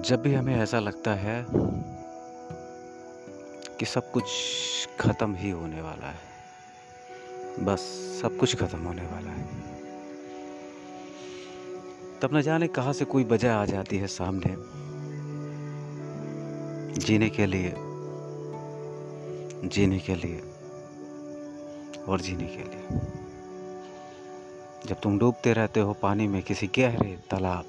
जब भी हमें ऐसा लगता है कि सब कुछ ख़त्म ही होने वाला है, बस सब कुछ ख़त्म होने वाला है, तब न जाने कहाँ से कोई वजह आ जाती है सामने जीने के लिए, जीने के लिए और जीने के लिए। जब तुम डूबते रहते हो पानी में किसी गहरे तालाब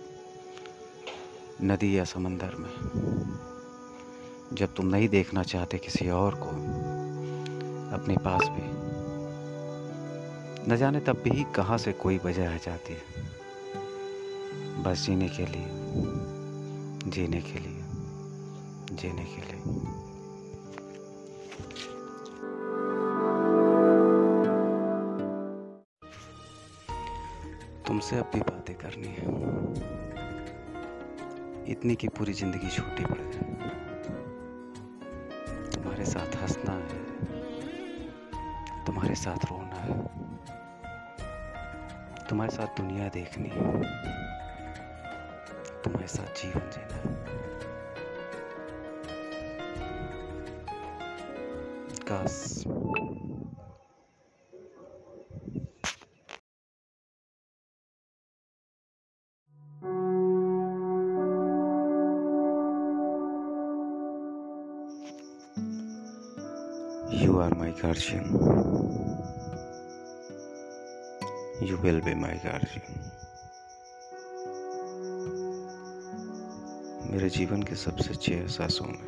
नदी या समंदर में। जब तुम नहीं देखना चाहते किसी और को, अपने पास भी, न जाने तब भी कहाँ से कोई वजह आ जाती है। बस जीने के लिए, जीने के लिए, जीने के लिए। तुमसे अब भी बातें करनी है। इतनी की पूरी ज़िंदगी छोटी पड़ जाए तुम्हारे साथ हंसना है, तुम्हारे साथ रोना है, तुम्हारे साथ दुनिया देखनी तुम्हारे साथ जीवन जीना काश You are my guardian. You will be my guardian. मेरे जीवन के सबसे अच्छे एहसासों में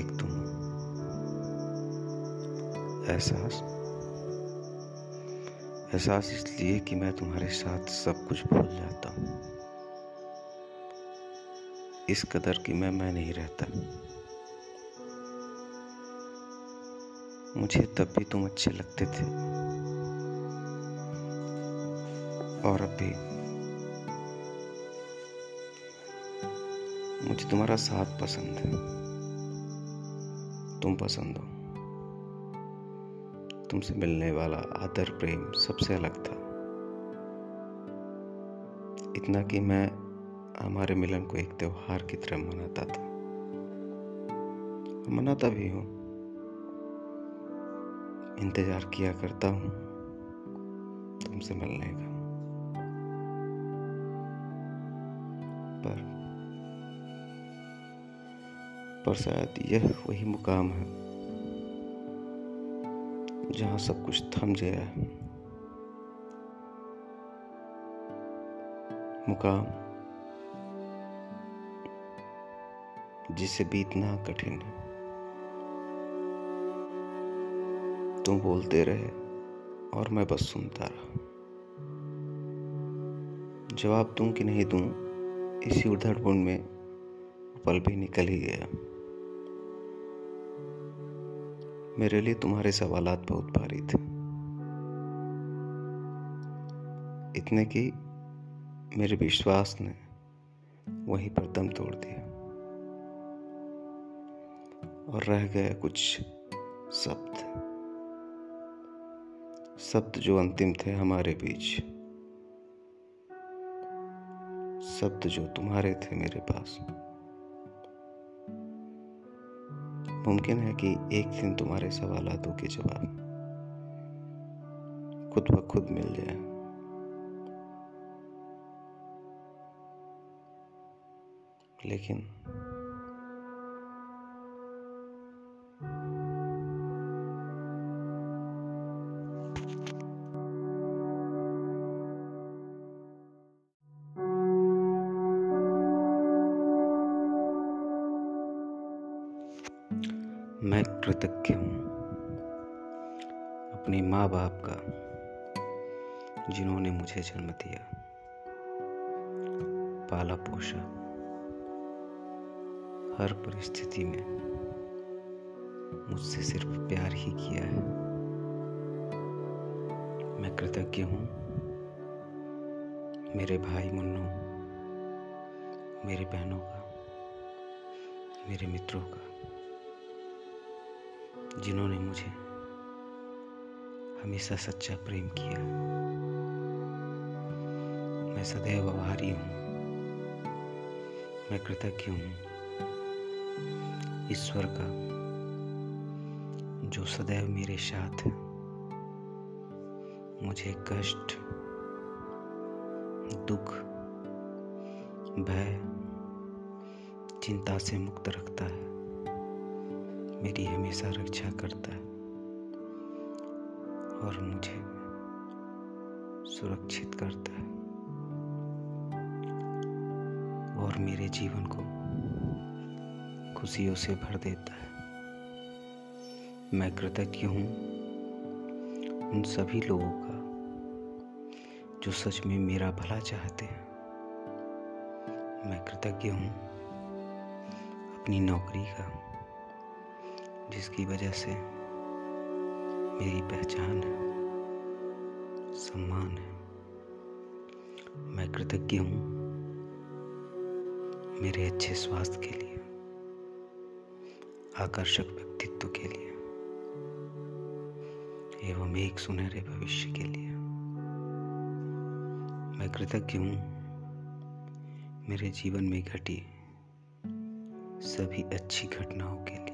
एक तुम एहसास एहसास इसलिए कि मैं तुम्हारे साथ सब कुछ भूल जाता हूँ इस कदर कि मैं मैं नहीं रहता मुझे तब भी तुम अच्छे लगते थे। और अब मुझे तुम्हारा साथ पसंद है। तुम पसंद हो। तुमसे मिलने वाला आदर, प्रेम सबसे अलग था। इतना कि मैं हमारे मिलन को एक त्योहार की तरह मनाता था। मनाता भी हूँ। इंतज़ार किया करता हूँ। तुमसे मिलने का। पर पर शायद यह वही मुकाम है, जहाँ सब कुछ थम गया है। मुकाम, जिसे बीतना कठिन है। तुम बोलते रहे और मैं बस सुनता रहा। जवाब दूँ कि नहीं दूँ, इसी उधड़पुर में पल भी निकल ही गया। मेरे लिए तुम्हारे सवालात बहुत भारी थे। इतने कि मेरे विश्वास ने वहीं पर दम तोड़ दिया। और रह गए कुछ शब्द शब्द जो अंतिम थे हमारे बीच। शब्द जो तुम्हारे थे मेरे पास। मुमकिन है कि एक दिन तुम्हारे सवालों के जवाब। खुद ब खुद मिल जाए। लेकिन मैं कृतज्ञ हूँ। अपने माँ बाप का, जिन्होंने मुझे जन्म दिया। पाला पोषा हर परिस्थिति में मुझसे सिर्फ़ प्यार ही किया है। मैं कृतज्ञ हूँ। मेरे भाई मुन्नू, मेरे बहनों का, मेरे मित्रों का। जिन्होंने मुझे हमेशा सच्चा प्रेम किया। मैं सदैव आभारी हूँ। मैं कृतज्ञ हूँ ईश्वर का, जो सदैव मेरे साथ मुझे कष्ट, दुख, भय, चिंता से मुक्त रखता है। मेरी हमेशा रक्षा करता है और मुझे सुरक्षित करता है और मेरे जीवन को खुशियों से भर देता है। मैं कृतज्ञ हूँ उन सभी लोगों का जो सच में मेरा भला चाहते हैं। मैं कृतज्ञ हूँ अपनी नौकरी का जिसकी वजह से मेरी पहचान है, सम्मान है। मैं कृतज्ञ हूँ मेरे अच्छे स्वास्थ्य के लिए, आकर्षक व्यक्तित्व के लिए, एवं एक सुनहरे भविष्य के लिए। मैं कृतज्ञ हूँ मेरे जीवन में घटी सभी अच्छी घटनाओं के लिए।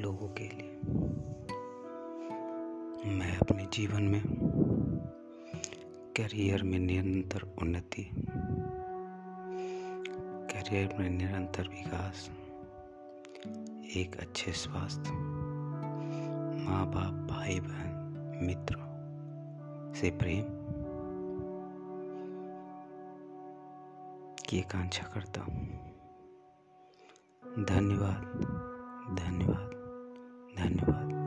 लोगों के लिए। मैं अपने जीवन में करियर में निरंतर उन्नति करियर में निरंतर विकास, एक अच्छे स्वास्थ्य माँ बाप भाई बहन मित्रों से प्रेम की आकांक्षा करता हूँ। धन्यवाद धन्यवाद। धन्यवाद।